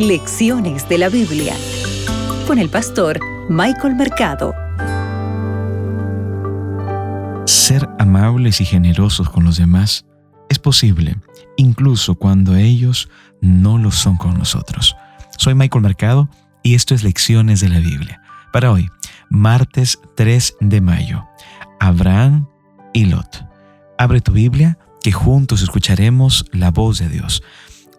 Lecciones de la Biblia con el pastor Michael Mercado. Ser amables y generosos con los demás es posible, incluso cuando ellos no lo son con nosotros. Soy Michael Mercado y esto es Lecciones de la Biblia. Para hoy, martes 3 de mayo, Abraham y Lot. Abre tu Biblia que juntos escucharemos la voz de Dios.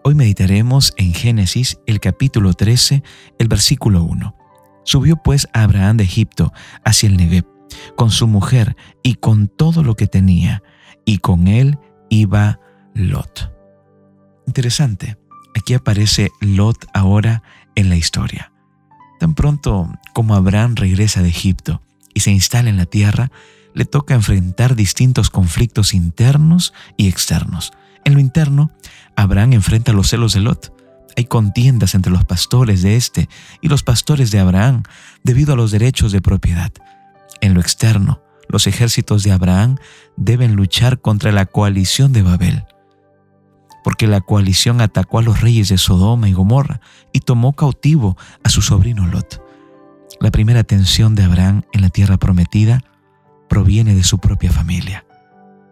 Hoy meditaremos en Génesis el capítulo 13, el versículo 1. Subió pues Abraham de Egipto hacia el Negev, con su mujer y con todo lo que tenía, y con él iba Lot. Interesante, aquí aparece Lot ahora en la historia. Tan pronto como Abraham regresa de Egipto y se instala en la tierra, le toca enfrentar distintos conflictos internos y externos. En lo interno, Abraham enfrenta los celos de Lot. Hay contiendas entre los pastores de este y los pastores de Abraham debido a los derechos de propiedad. En lo externo, los ejércitos de Abraham deben luchar contra la coalición de Babel, porque la coalición atacó a los reyes de Sodoma y Gomorra y tomó cautivo a su sobrino Lot. La primera tensión de Abraham en la tierra prometida proviene de su propia familia.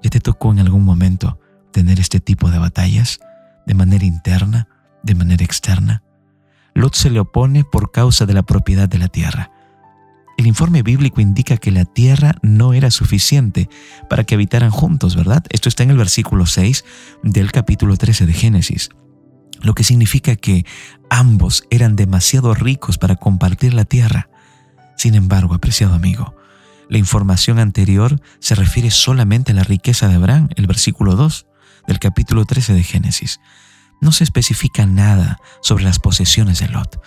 ¿Ya te tocó en algún momento tener este tipo de batallas de manera interna, de manera externa? Lot se le opone por causa de la propiedad de la tierra. El informe bíblico indica que la tierra no era suficiente para que habitaran juntos, ¿verdad? Esto está en el versículo 6 del capítulo 13 de Génesis, lo que significa que ambos eran demasiado ricos para compartir la tierra. Sin embargo, apreciado amigo, la información anterior se refiere solamente a la riqueza de Abraham, el versículo 2 del capítulo 13 de Génesis. No se especifica nada sobre las posesiones de Lot.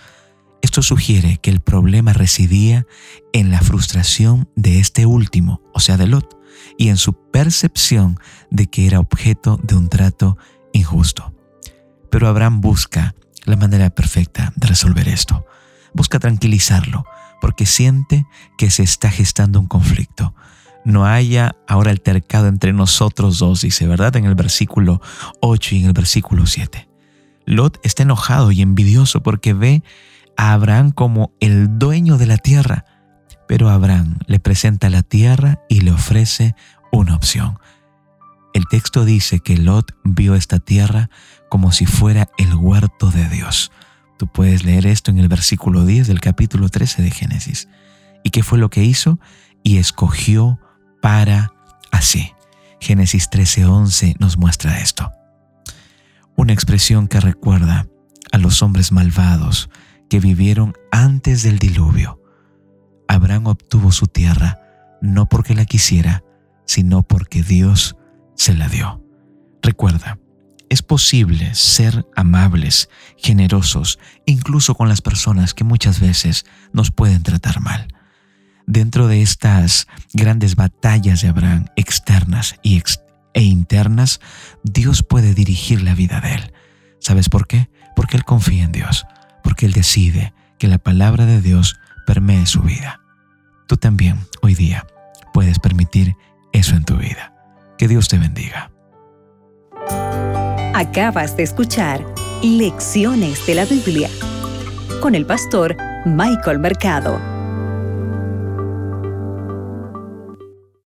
Esto sugiere que el problema residía en la frustración de este último, o sea, de Lot, y en su percepción de que era objeto de un trato injusto. Pero Abraham busca la manera perfecta de resolver esto. Busca tranquilizarlo, porque siente que se está gestando un conflicto. No haya ahora altercado entre nosotros dos, dice, ¿verdad? En el versículo 8 y en el versículo 7. Lot está enojado y envidioso porque ve a Abraham como el dueño de la tierra, pero Abraham le presenta la tierra y le ofrece una opción. El texto dice que Lot vio esta tierra como si fuera el huerto de Dios. Tú puedes leer esto en el versículo 10 del capítulo 13 de Génesis. ¿Y qué fue lo que hizo? Y escogió para así. Génesis 13:11 nos muestra esto. Una expresión que recuerda a los hombres malvados que vivieron antes del diluvio. Abraham obtuvo su tierra no porque la quisiera, sino porque Dios se la dio. Recuerda, es posible ser amables, generosos, incluso con las personas que muchas veces nos pueden tratar mal. Dentro de estas grandes batallas de Abraham, externas y e internas, Dios puede dirigir la vida de él. ¿Sabes por qué? Porque él confía en Dios, porque él decide que la palabra de Dios permee su vida. Tú también, hoy día, puedes permitir eso en tu vida. Que Dios te bendiga. Acabas de escuchar Lecciones de la Biblia con el pastor Michael Mercado.